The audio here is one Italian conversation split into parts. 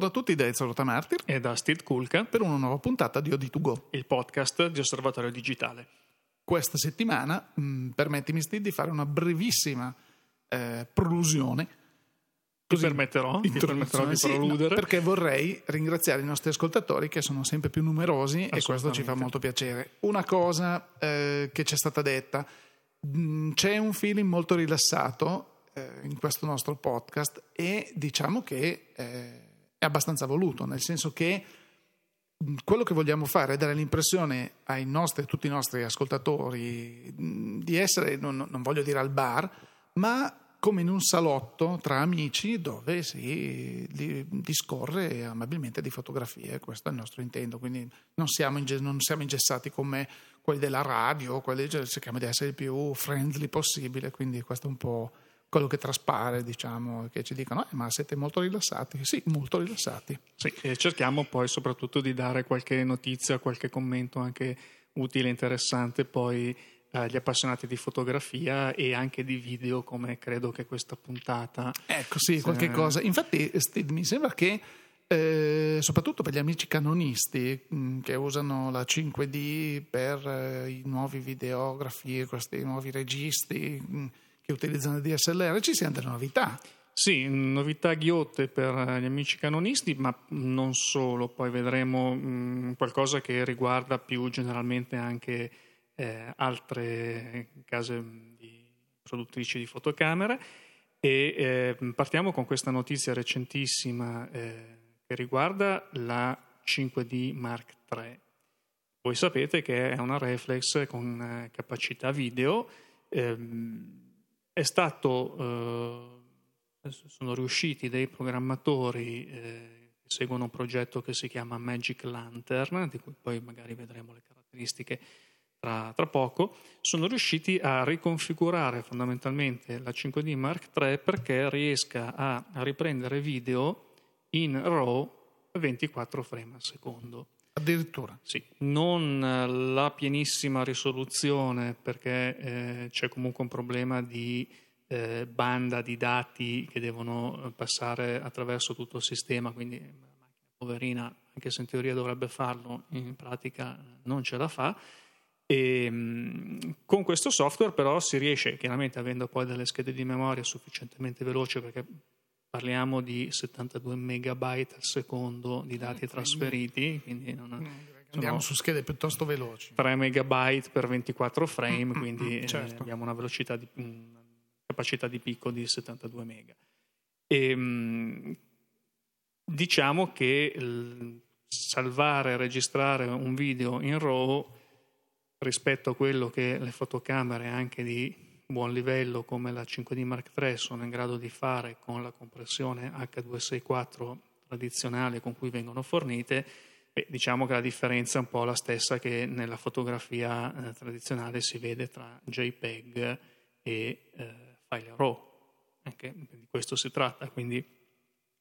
Buongiorno a tutti da Ezio Martir e da Steve Kulka per una nuova puntata di OD2Go, il podcast di Osservatorio Digitale. Questa settimana, mh, mm, permettimi Steve di fare una brevissima eh, prolusione. Così, ti permetterò, ti permetterò di proludere. no, perché vorrei ringraziare i nostri ascoltatori che sono sempre più numerosi e questo ci fa molto piacere. Una cosa eh, che ci è stata detta, mh, mm, c'è un feeling molto rilassato eh, in questo nostro podcast e diciamo che eh, è abbastanza voluto, nel senso che mm, quello che vogliamo fare è dare l'impressione ai nostri, a tutti i nostri ascoltatori mm, di essere, non, non voglio dire al bar, ma come in un salotto tra amici dove si discorre amabilmente di fotografie, questo è il nostro intento, quindi non siamo, non siamo ingessati come quelli della radio, quelli, cerchiamo di essere il più friendly possibile, quindi questo è un po' quello che traspare, diciamo, che ci dicono, eh, ma siete molto rilassati. Sì, molto rilassati. Sì, e cerchiamo poi soprattutto di dare qualche notizia, qualche commento anche utile interessante poi agli appassionati di fotografia e anche di video, come credo che questa puntata. Ecco, sì, qualche cosa. Infatti, mi sembra che eh, soprattutto per gli amici canonisti mh, mm, che usano la 5D per eh, i nuovi videografi, questi nuovi registi. Mh, mm, che utilizzano il DSLR, ci siano delle novità. Sì, novità ghiotte per gli amici canonisti, ma non solo, poi vedremo mh, mm, qualcosa che riguarda più generalmente anche eh, altre case di produttrici di fotocamere e eh, partiamo con questa notizia recentissima eh, che riguarda la 5D Mark III. Voi sapete che è una reflex con eh, capacità video. Ehm, è stato, eh, sono riusciti dei programmatori eh, che seguono un progetto che si chiama Magic Lantern, di cui poi magari vedremo le caratteristiche tra, tra poco, sono riusciti a riconfigurare fondamentalmente la 5D Mark III perché riesca a, riprendere video in RAW 24 frame al secondo. Addirittura? Sì, non la pienissima risoluzione perché eh, c'è comunque un problema di eh, banda di dati che devono eh, passare attraverso tutto il sistema, quindi la macchina poverina, anche se in teoria dovrebbe farlo, in pratica non ce la fa. E, ehm, con questo software però si riesce, chiaramente avendo poi delle schede di memoria sufficientemente veloci perché parliamo di 72 megabyte al secondo di dati trasferiti, quindi non, andiamo su schede piuttosto veloci. 3 megabyte per 24 frame, mm, mm, quindi mm, certo. eh, abbiamo una velocità di una capacità di picco di 72 mega. E, mh, diciamo che il salvare e registrare un video in RAW rispetto a quello che le fotocamere anche di buon livello come la 5D Mark III sono in grado di fare con la compressione H264 tradizionale con cui vengono fornite, beh, diciamo che la differenza è un po' la stessa che nella fotografia eh, tradizionale si vede tra JPEG e eh, file RAW. Anche di questo si tratta, quindi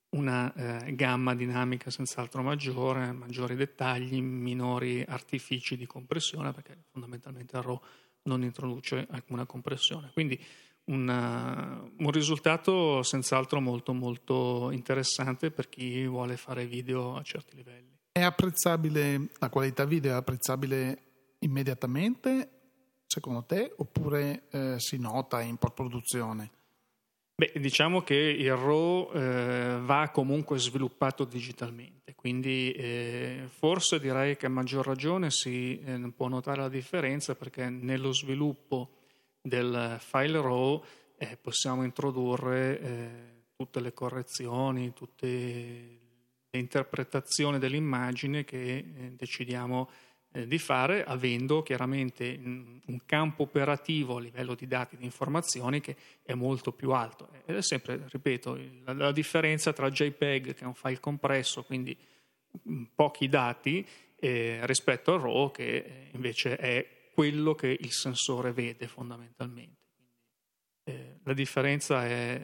una eh, gamma dinamica senz'altro maggiore, maggiori dettagli, minori artifici di compressione, perché fondamentalmente il RAW non introduce alcuna compressione. Quindi una, un risultato senz'altro molto molto interessante per chi vuole fare video a certi livelli. È apprezzabile, la qualità video è apprezzabile immediatamente, secondo te, oppure eh, si nota in post-produzione? Beh, diciamo che il RAW eh, va comunque sviluppato digitalmente, quindi eh, forse direi che a maggior ragione si eh, può notare la differenza perché nello sviluppo del file RAW eh, possiamo introdurre eh, tutte le correzioni, tutte le interpretazioni dell'immagine che eh, decidiamo eh, di fare avendo chiaramente un campo operativo a livello di dati e di informazioni che è molto più alto. Ed è sempre, ripeto, la, la differenza tra JPEG, che è un file compresso, quindi pochi dati, eh, rispetto al RAW, che eh, invece è quello che il sensore vede fondamentalmente. Eh, la differenza è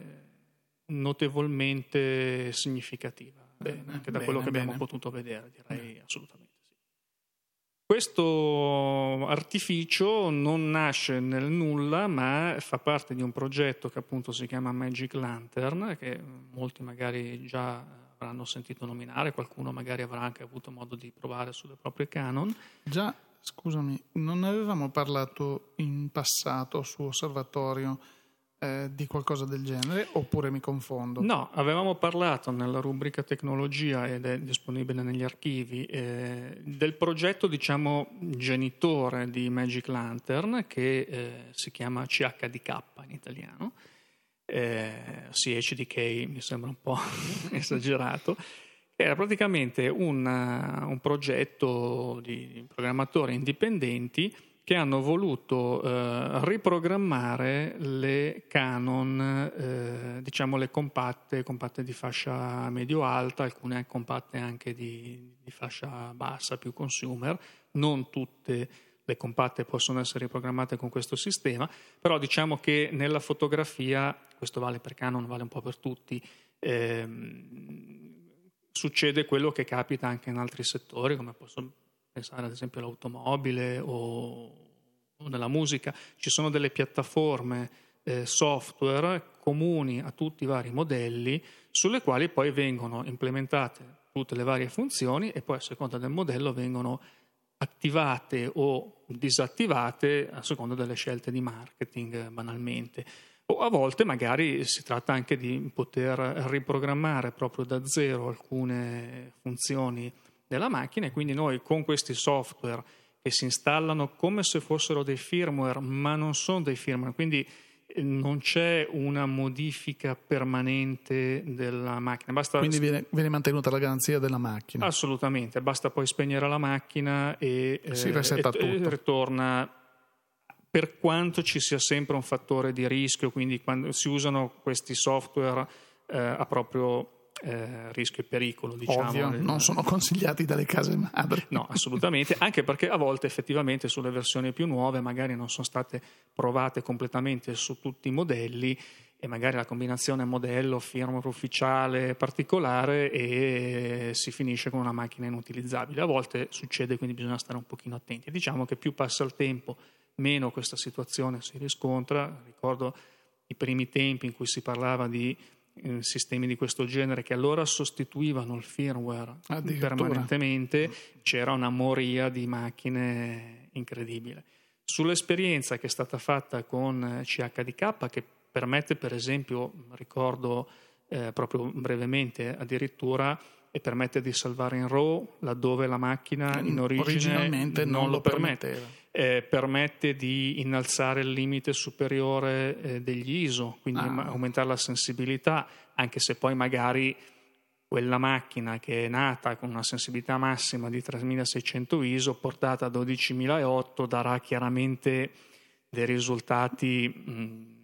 notevolmente significativa, bene, anche da bene, quello che bene. abbiamo potuto vedere, direi assolutamente. Questo artificio non nasce nel nulla, ma fa parte di un progetto che appunto si chiama Magic Lantern, che molti magari già avranno sentito nominare, qualcuno magari avrà anche avuto modo di provare sulle proprie Canon. Già, scusami, non avevamo parlato in passato su Osservatorio eh, di qualcosa del genere oppure mi confondo? No, avevamo parlato nella rubrica tecnologia ed è disponibile negli archivi eh, del progetto diciamo genitore di Magic Lantern che eh, si chiama CHDK in italiano, eh, CHDK mi sembra un po' esagerato. Era praticamente un, un progetto di programmatori indipendenti che hanno voluto eh, riprogrammare le Canon, eh, diciamo le compatte, compatte di fascia medio-alta, alcune compatte anche di, di, fascia bassa, più consumer, non tutte le compatte possono essere riprogrammate con questo sistema, però diciamo che nella fotografia, questo vale per Canon, vale un po' per tutti, ehm, succede quello che capita anche in altri settori, come posso pensare ad esempio all'automobile o, nella musica, ci sono delle piattaforme eh, software comuni a tutti i vari modelli sulle quali poi vengono implementate tutte le varie funzioni e poi a seconda del modello vengono attivate o disattivate a seconda delle scelte di marketing banalmente. O a volte magari si tratta anche di poter riprogrammare proprio da zero alcune funzioni della macchina e quindi noi con questi software che si installano come se fossero dei firmware, ma non sono dei firmware, quindi eh, non c'è una modifica permanente della macchina. Basta quindi viene, viene, mantenuta la garanzia della macchina. Assolutamente, basta poi spegnere la macchina e, si resetta eh, tutto. ritorna per quanto ci sia sempre un fattore di rischio, quindi quando si usano questi software eh, a proprio eh, rischio e pericolo. Diciamo. Ovvio, non sono consigliati dalle case madri. No, assolutamente, anche perché a volte effettivamente sulle versioni più nuove magari non sono state provate completamente su tutti i modelli e magari la combinazione modello, firmware ufficiale particolare e si finisce con una macchina inutilizzabile. A volte succede, quindi bisogna stare un pochino attenti. Diciamo che più passa il tempo, meno questa situazione si riscontra. Ricordo i primi tempi in cui si parlava di sistemi di questo genere che allora sostituivano il firmware permanentemente, c'era una moria di macchine incredibile. Sull'esperienza che è stata fatta con CHDK, che permette per esempio, ricordo eh, proprio brevemente addirittura, e permette di salvare in RAW laddove la macchina in origine non, non lo permette. Eh, permette di innalzare il limite superiore eh, degli ISO, quindi ah. aumentare la sensibilità, anche se poi magari quella macchina che è nata con una sensibilità massima di 3600 ISO portata a 12008 darà chiaramente dei risultati mh,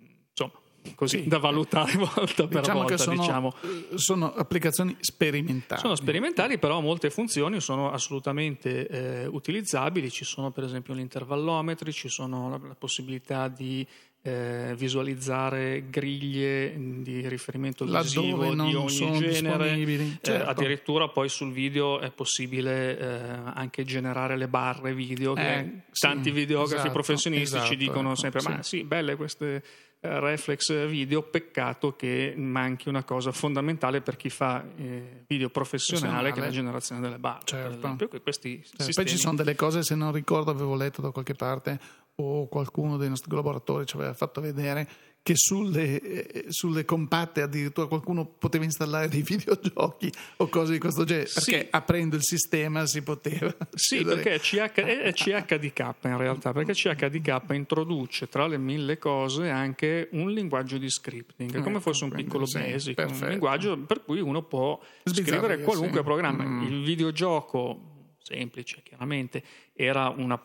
così sì. da valutare volta per diciamo volta. Che sono, diciamo. sono applicazioni sperimentali. Sono sperimentali, però molte funzioni sono assolutamente eh, utilizzabili. Ci sono per esempio gli intervallometri, ci sono la, la possibilità di eh, visualizzare griglie di riferimento visivo di ogni genere. Eh, certo. Eh, addirittura poi sul video è possibile eh, anche generare le barre video che eh, tanti sì, videografi esatto, professionisti esatto, ci dicono sempre sì. ma sì, belle queste eh, reflex video, peccato che manchi una cosa fondamentale per chi fa eh, video professionale, che è la generazione delle barre. Certo. Questi certo. Poi ci sono delle cose, se non ricordo, avevo letto da qualche parte o qualcuno dei nostri collaboratori ci aveva fatto vedere che sulle, eh, sulle, compatte addirittura qualcuno poteva installare dei videogiochi o cose di questo genere perché sì. aprendo il sistema si poteva sì perché CH, è CHDK in realtà perché CHDK introduce tra le mille cose anche un linguaggio di scripting ecco, come fosse un piccolo sì, basic perfetto. un linguaggio per cui uno può Sbizzarri, scrivere qualunque sì. programma mm. il videogioco semplice chiaramente era una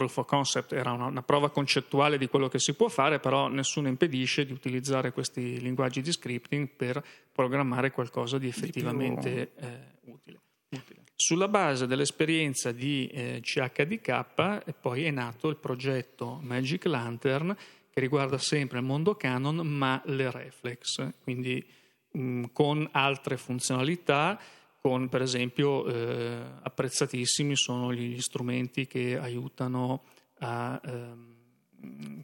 proof of concept era una, una, prova concettuale di quello che si può fare, però nessuno impedisce di utilizzare questi linguaggi di scripting per programmare qualcosa di effettivamente di eh, utile. utile. Sulla base dell'esperienza di eh, CHDK poi è nato il progetto Magic Lantern che riguarda sempre il mondo canon ma le reflex, quindi mh, con altre funzionalità con per esempio eh, apprezzatissimi sono gli strumenti che aiutano a ehm,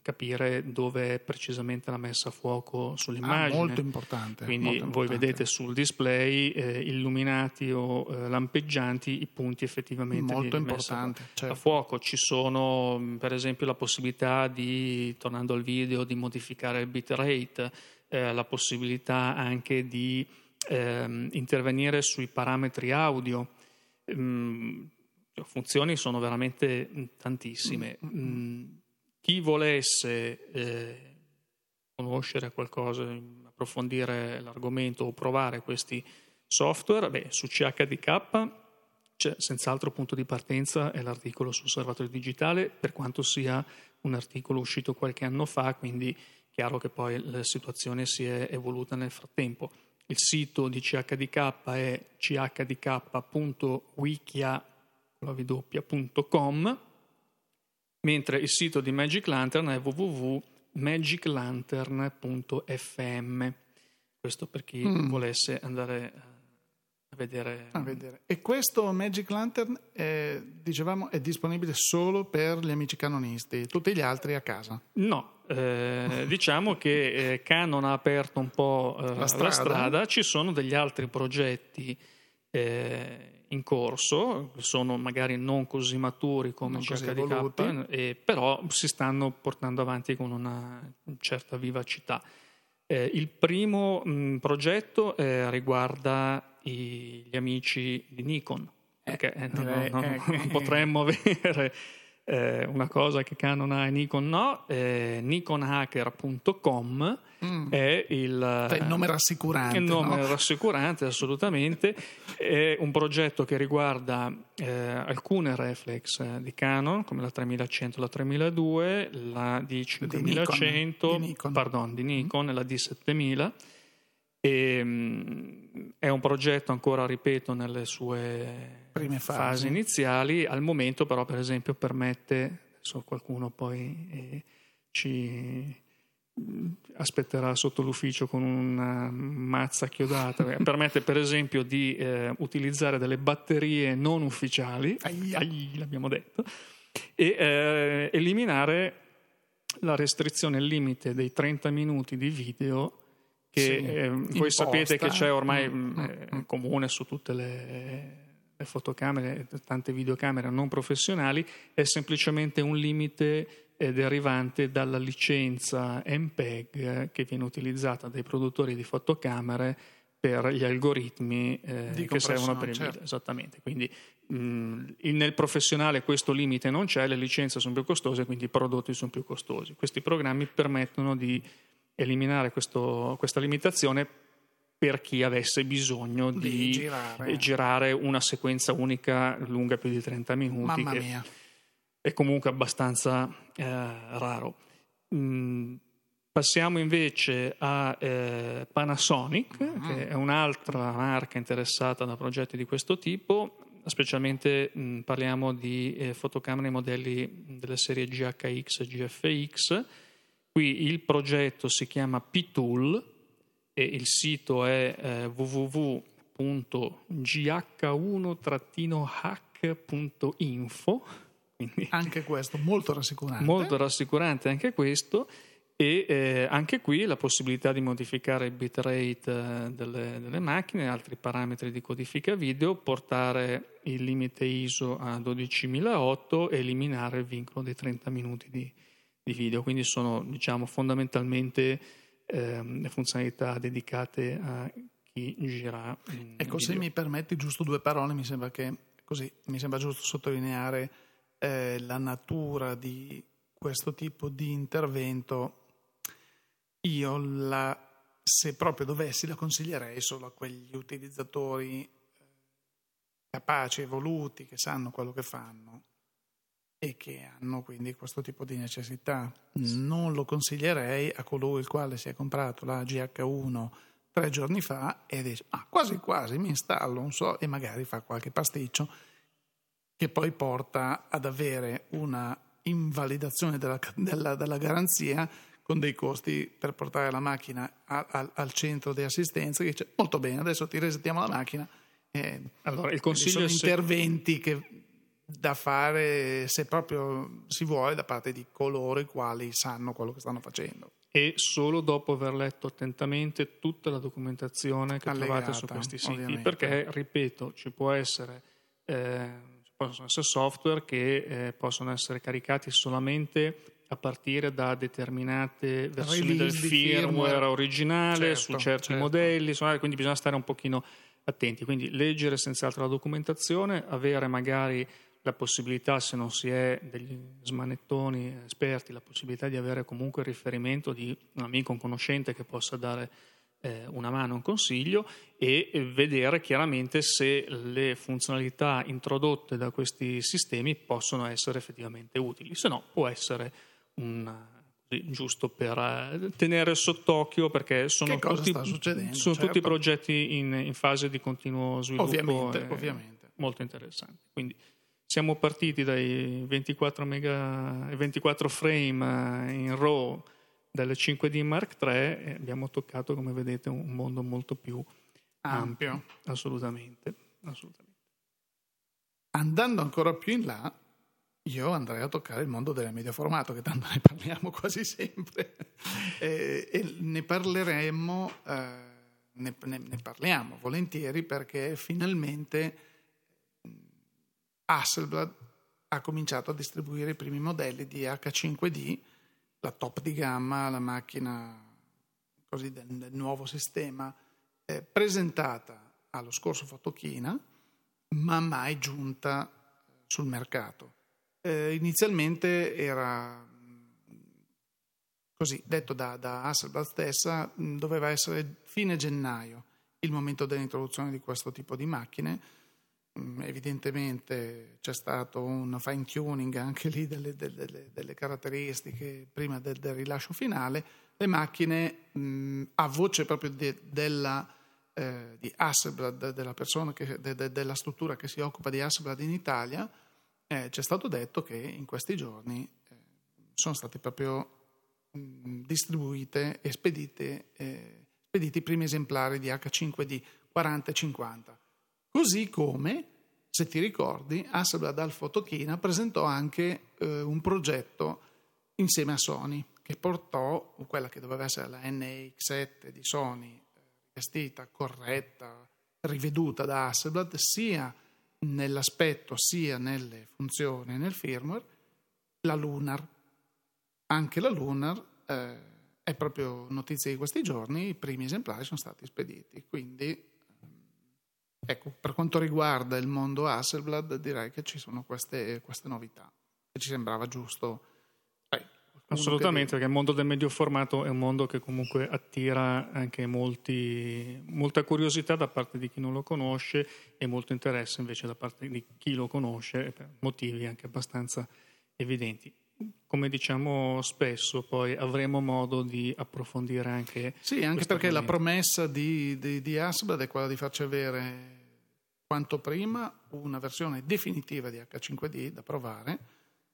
capire dove è precisamente la messa a fuoco sull'immagine. Ah, molto importante. Quindi molto voi importante. vedete sul display eh, illuminati o eh, lampeggianti i punti effettivamente molto di importante. messa Certo. a fuoco. Ci sono per esempio la possibilità di, tornando al video, di modificare il bitrate, eh, la possibilità anche di ehm, intervenire sui parametri audio. Mm, funzioni sono veramente tantissime. Mm, chi volesse eh, conoscere qualcosa, approfondire l'argomento o provare questi software, beh, su CHDK c'è senz'altro punto di partenza è l'articolo sul Osservatorio Digitale, per quanto sia un articolo uscito qualche anno fa, quindi chiaro che poi la situazione si è evoluta nel frattempo. Il sito di CHDK è chdk.wikia.com mentre il sito di Magic Lantern è www.magiclantern.fm. Questo per chi mm. volesse andare a vedere. a vedere. E questo Magic Lantern è, dicevamo è disponibile solo per gli amici canonisti, tutti gli altri a casa? No, eh, diciamo che eh, Canon ha aperto un po' eh, la, strada. la, strada. ci sono degli altri progetti eh, in corso, sono magari non così maturi come CHDK, eh, però si stanno portando avanti con una certa vivacità. Eh, il primo mh, progetto eh, riguarda i, gli amici di Nikon, perché non, non, non potremmo avere eh, una cosa che Canon ha e Nikon no, eh, nikonhacker.com mm. è il, il, nome rassicurante. Il nome no? rassicurante, assolutamente. È un progetto che riguarda eh, alcune reflex di Canon, come la 3100 la 3002, la D5100, di Nikon, pardon, di Nikon mm. e la D7000. E, um, è un progetto ancora, ripeto, nelle sue Prime fasi. fasi. iniziali. Al momento, però, per esempio, permette, adesso qualcuno poi eh, ci aspetterà sotto l'ufficio con una mazza chiodata, permette per esempio di eh, utilizzare delle batterie non ufficiali, Ai, l'abbiamo detto, e eh, eliminare la restrizione il limite dei 30 minuti di video che sì, eh, voi sapete che c'è ormai mm, mm, comune su tutte le, le fotocamere, tante videocamere non professionali, è semplicemente un limite derivante dalla licenza MPEG che viene utilizzata dai produttori di fotocamere per gli algoritmi eh, che servono per il certo. video. Esattamente. Quindi mh, nel professionale questo limite non c'è, le licenze sono più costose, quindi i prodotti sono più costosi. Questi programmi permettono di eliminare questo, questa limitazione per chi avesse bisogno di, di girare. girare. una sequenza unica lunga più di 30 minuti. Mamma mia è comunque abbastanza eh, raro. Mm, passiamo invece a eh, Panasonic, mm. che è un'altra marca interessata da progetti di questo tipo, specialmente mh, mm, parliamo di eh, fotocamere e modelli delle serie GHX e GFX. Qui il progetto si chiama P-Tool e il sito è eh, www.gh1-hack.info quindi, anche questo molto rassicurante. Molto rassicurante anche questo e eh, anche qui la possibilità di modificare il bitrate eh, delle, delle, macchine, altri parametri di codifica video, portare il limite ISO a 12008 e eliminare il vincolo dei 30 minuti di, di video. Quindi sono diciamo, fondamentalmente eh, le funzionalità dedicate a chi gira. Ecco, video. se mi permetti giusto due parole, mi sembra che così mi sembra giusto sottolineare eh, la natura di questo tipo di intervento, io la, se proprio dovessi, la consiglierei solo a quegli utilizzatori eh, capaci, evoluti, che sanno quello che fanno e che hanno quindi questo tipo di necessità. Non lo consiglierei a colui il quale si è comprato la GH1 tre giorni fa e dice ah, quasi quasi mi installo un so e magari fa qualche pasticcio che poi porta ad avere una invalidazione della, della, della garanzia con dei costi per portare la macchina a, a, al centro di assistenza che dice molto bene, adesso ti resettiamo la macchina. allora, il consiglio sono interventi che da fare, se proprio si vuole, da parte di coloro i quali sanno quello che stanno facendo. E solo dopo aver letto attentamente tutta la documentazione che Allegata, trovate su questi siti. ovviamente. Perché, ripeto, ci può essere, eh, possono essere software che eh, possono essere caricati solamente a partire da determinate versioni del Release di firmware, firmware. originale Certo, su certi certo. modelli, quindi bisogna stare un pochino attenti. Quindi leggere senz'altro la documentazione, avere magari la possibilità, se non si è degli smanettoni esperti, la possibilità di avere comunque il riferimento di un amico, un conoscente che possa dare eh, una mano, un consiglio e eh, vedere chiaramente se le funzionalità introdotte da questi sistemi possono essere effettivamente utili, se no può essere un, giusto per eh, tenere sott'occhio perché sono, tutti, sono certo. tutti progetti in, in fase di continuo sviluppo Ovviamente, ovviamente. molto interessanti. Quindi siamo partiti dai 24, mega, 24 frame eh, in RAW delle 5D Mark III e abbiamo toccato, come vedete, un mondo molto più ampio. Ampio. Assolutamente, assolutamente. Andando ancora più in là, io andrei a toccare il mondo del medio formato, che tanto ne parliamo quasi sempre. e, e ne parleremo, eh, ne, ne- ne parliamo volentieri perché finalmente Hasselblad ha cominciato a distribuire i primi modelli di H5D, la top di gamma, la macchina così del, del nuovo sistema, eh, presentata allo scorso Fotochina, ma mai giunta sul mercato. Eh, inizialmente era così detto da, da Hasselblad stessa, doveva essere fine gennaio il momento dell'introduzione di questo tipo di macchine. Mm, Evidentemente c'è stato un fine tuning anche lì delle, delle- delle- caratteristiche prima del, del rilascio finale. Le macchine, mh, a voce proprio de- della, eh, di Hasselblad, della, persona che- de- de- della struttura che si occupa di Hasselblad in Italia, eh, ci è stato detto che in questi giorni eh, sono state proprio mh, distribuite e spedite, eh, spediti i primi esemplari di H5D 40 e 50. Così come, se ti ricordi, Hasselblad al Fotochina presentò anche eh, un progetto insieme a Sony che portò quella che doveva essere la NX7 di Sony, eh, rivestita, corretta, riveduta da Hasselblad sia nell'aspetto sia nelle funzioni nel firmware, la Lunar. Anche la Lunar eh, è proprio notizia di questi giorni, i primi esemplari sono stati spediti, quindi ecco, per quanto riguarda il mondo Hasselblad direi che ci sono queste, queste novità e ci sembrava giusto. qualcuno Assolutamente, che- perché il mondo del medio formato è un mondo che comunque attira anche molti- molta curiosità da parte di chi non lo conosce e molto interesse invece da parte di chi lo conosce per motivi anche abbastanza evidenti. Come diciamo spesso, poi avremo modo di approfondire anche Sì, anche perché la argomento. promessa di, di, di Hasselblad è quella di farci avere quanto prima una versione definitiva di H5D da provare.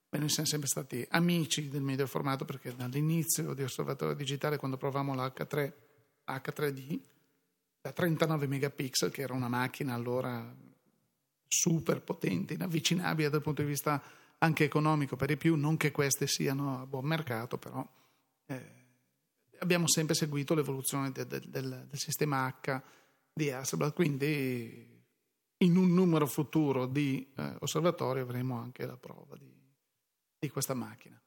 Beh, noi siamo sempre stati amici del medio formato perché dall'inizio di Osservatorio Digitale, quando provavamo la H3, H3D, da 39 megapixel, che era una macchina allora super potente, inavvicinabile dal punto di vista anche economico per i più, non che queste siano a buon mercato, però eh, abbiamo sempre seguito l'evoluzione de- de- del, del sistema H di Hasselblad, quindi in un numero futuro di eh, osservatori avremo anche la prova di, di questa macchina.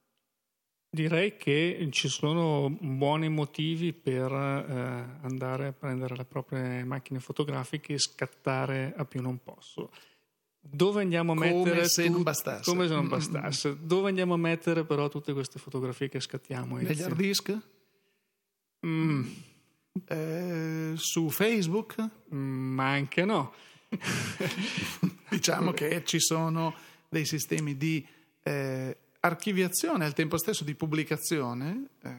Direi che ci sono buoni motivi per eh, andare a prendere le proprie macchine fotografiche e scattare a più non posso. Dove andiamo a Come mettere se bastasse. Come se non Mm. bastasse. Dove andiamo a mettere però tutte queste fotografie che scattiamo? Negli hard disk, Mm, eh, su Facebook, mm, ma anche no. diciamo che ci sono dei sistemi di eh, archiviazione e al tempo stesso di pubblicazione eh,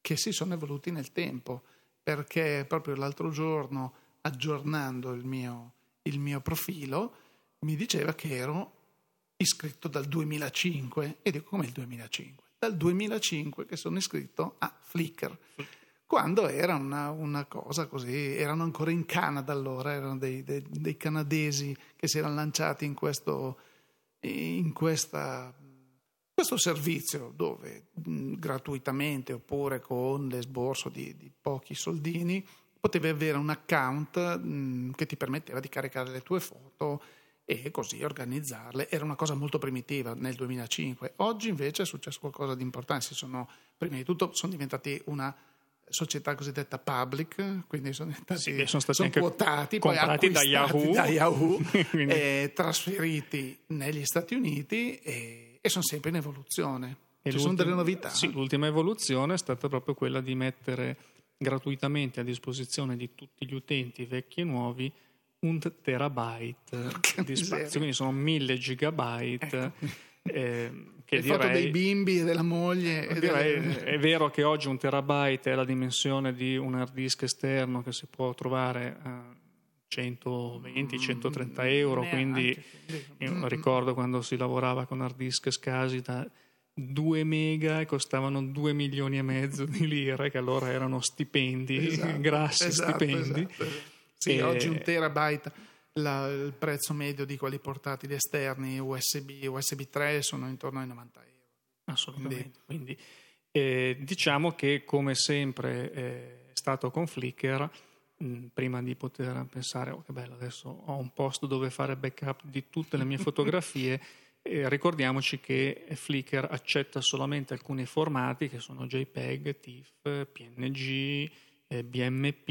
che si sono evoluti nel tempo perché proprio l'altro giorno aggiornando il mio, il mio profilo mi diceva che ero iscritto dal 2005 e dico come il 2005 dal 2005 che sono iscritto a Flickr quando era una, una cosa così, erano ancora in Canada allora, erano dei, dei- dei canadesi che si erano lanciati in questo, in questa, questo servizio dove mh, gratuitamente oppure con l'esborso di, di pochi soldini potevi avere un account mh, che ti permetteva di caricare le tue foto e così organizzarle. Era una cosa molto primitiva nel 2005. Oggi invece è successo qualcosa di importante. Sono, prima di tutto sono diventati una società cosiddetta public, quindi sono, diventati, sì, sono stati sono quotati, poi da Yahoo, da Yahoo e trasferiti negli Stati Uniti e, e sono sempre in evoluzione. E Ci sono delle novità. Sì, l'ultima evoluzione è stata proprio quella di mettere gratuitamente a disposizione di tutti gli utenti, vecchi e nuovi, un terabyte di spazio, quindi sono mille gigabyte. Ecco. Eh, che Le direi, foto dei bimbi e della moglie. E direi, delle... È vero che oggi un terabyte è la dimensione di un hard disk esterno che si può trovare a 120-130 euro, mm, quindi io ricordo quando si lavorava con hard disk scasi da 2 mega e costavano 2 milioni e mezzo di lire, che allora erano stipendi, esatto, grassi esatto, stipendi. Esatto. Sì, e... oggi un terabyte, la, il prezzo medio di quelli portatili esterni USB, USB 3 sono intorno ai 90 euro. Assolutamente. Quindi, Quindi eh, diciamo che come sempre eh, è stato con Flickr, mh, prima di poter pensare, oh che bello, adesso ho un posto dove fare backup di tutte le mie fotografie. Eh, ricordiamoci che Flickr accetta solamente alcuni formati che sono JPEG, TIFF, PNG, eh, BMP,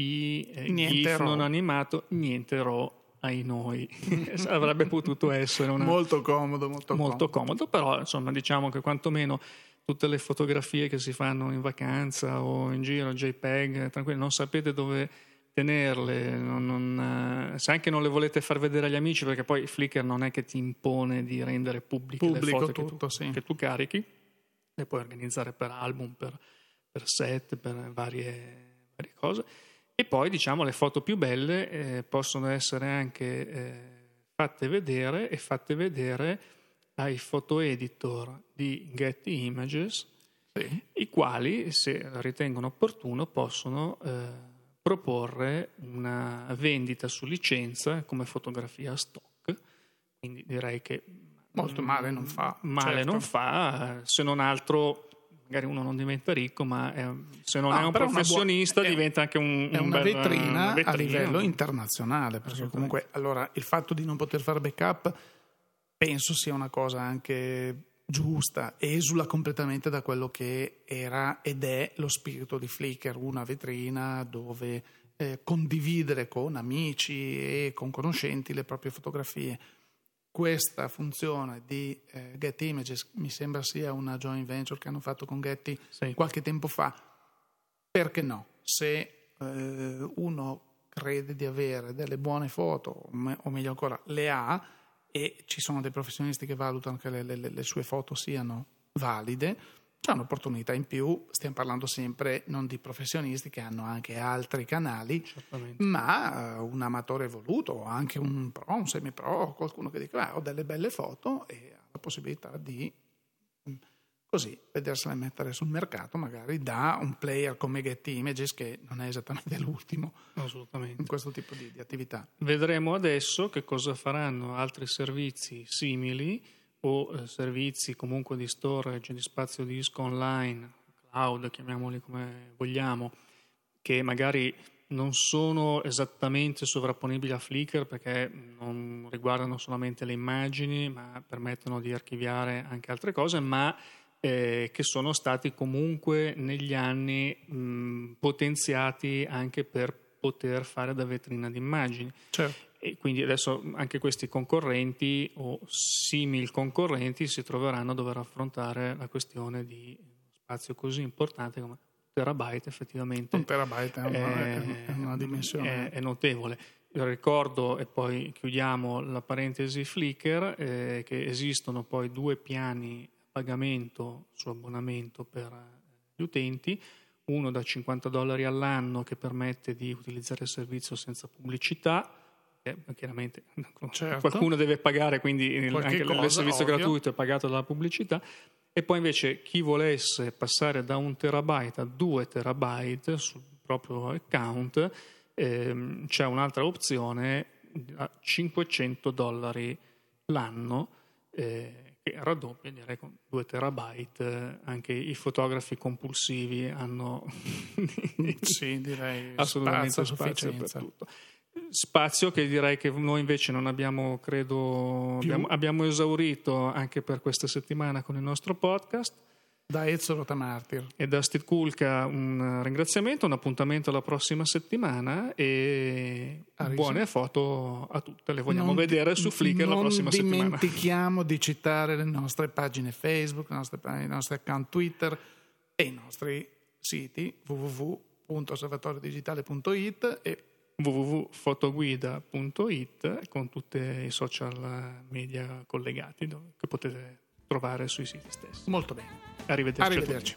eh, RAW. non animato, niente RAW ai noi. Avrebbe potuto essere una... molto comodo, molto, molto comodo. comodo. però insomma diciamo che quantomeno tutte le fotografie che si fanno in vacanza o in giro, JPEG, tranquilli, non sapete dove tenerle, non, non, eh, se anche non le volete far vedere agli amici, perché poi Flickr non è che ti impone di rendere pubbliche Pubblico le foto tutto, che, tu, sì. che tu carichi, le puoi organizzare per album, per, per set, per varie, varie, cose. E poi diciamo le foto più belle eh, possono essere anche eh, fatte vedere e fatte vedere ai photo editor di Getty Images, sì. i quali, se ritengono opportuno, possono eh, proporre una vendita su licenza come fotografia stock, quindi direi che molto male non fa. Male certo. non fa, se non altro magari uno non diventa ricco, ma è, se non no, è un professionista buona, diventa anche un, è un una, bel, vetrina una, vetrina a livello internazionale, perché comunque allora il fatto di non poter fare backup penso sia una cosa anche giusta, esula completamente da quello che era ed è lo spirito di Flickr, una vetrina dove eh, condividere con amici e con conoscenti le proprie fotografie. Questa funzione di eh, Get Images mi sembra sia una joint venture che hanno fatto con Getty sì. qualche tempo fa. Perché no? Se eh, uno crede di avere delle buone foto, o meglio ancora le ha, e ci sono dei professionisti che valutano che le, le, le sue foto siano valide, c'è un'opportunità in più, stiamo parlando sempre non di professionisti che hanno anche altri canali, Certamente. ma uh, un amatore evoluto, o anche un pro, un semi-pro, qualcuno che dica ho delle belle foto e ha la possibilità di così vedersela mettere sul mercato magari da un player come Get Images che non è esattamente l'ultimo in questo tipo di, di, attività. Vedremo adesso che cosa faranno altri servizi simili o eh, servizi comunque di storage di spazio disco online, cloud, chiamiamoli come vogliamo, che magari non sono esattamente sovrapponibili a Flickr perché non riguardano solamente le immagini, ma permettono di archiviare anche altre cose, ma eh, che sono stati comunque negli anni mh, potenziati anche per poter fare da vetrina di immagini. Certo. E quindi adesso anche questi concorrenti o simili concorrenti si troveranno a dover affrontare la questione di spazio così importante come terabyte effettivamente. Un terabyte è una, è, è una dimensione. È, è, notevole. Io ricordo, e poi chiudiamo la parentesi Flickr, eh, che esistono poi due piani pagamento su abbonamento per eh, gli utenti, uno da 50 dollari all'anno che permette di utilizzare il servizio senza pubblicità, eh, chiaramente certo. qualcuno deve pagare, quindi Qualche anche cosa, il servizio ovvio. gratuito è pagato dalla pubblicità. E poi invece chi volesse passare da un terabyte a due terabyte sul proprio account, ehm, c'è un'altra opzione a 500 dollari l'anno eh, che raddoppia direi con 2 terabyte anche i fotografi compulsivi hanno sì, direi assolutamente spazio, spazio per tutto spazio che direi che noi invece non abbiamo credo abbiamo, abbiamo, esaurito anche per questa settimana con il nostro podcast. Da Ezio Rotamartir e da Steve Kulka un ringraziamento, un appuntamento la prossima settimana e buone foto a tutte, le vogliamo non vedere su Flickr la prossima settimana. Non dimentichiamo di citare le nostre pagine Facebook, i nostri, i nostri account Twitter e i nostri siti www.osservatoriodigitale.it e www.fotoguida.it con tutti i social media collegati che potete trovare sui siti stessi. Molto bene. Arrivederci. Arrivederci.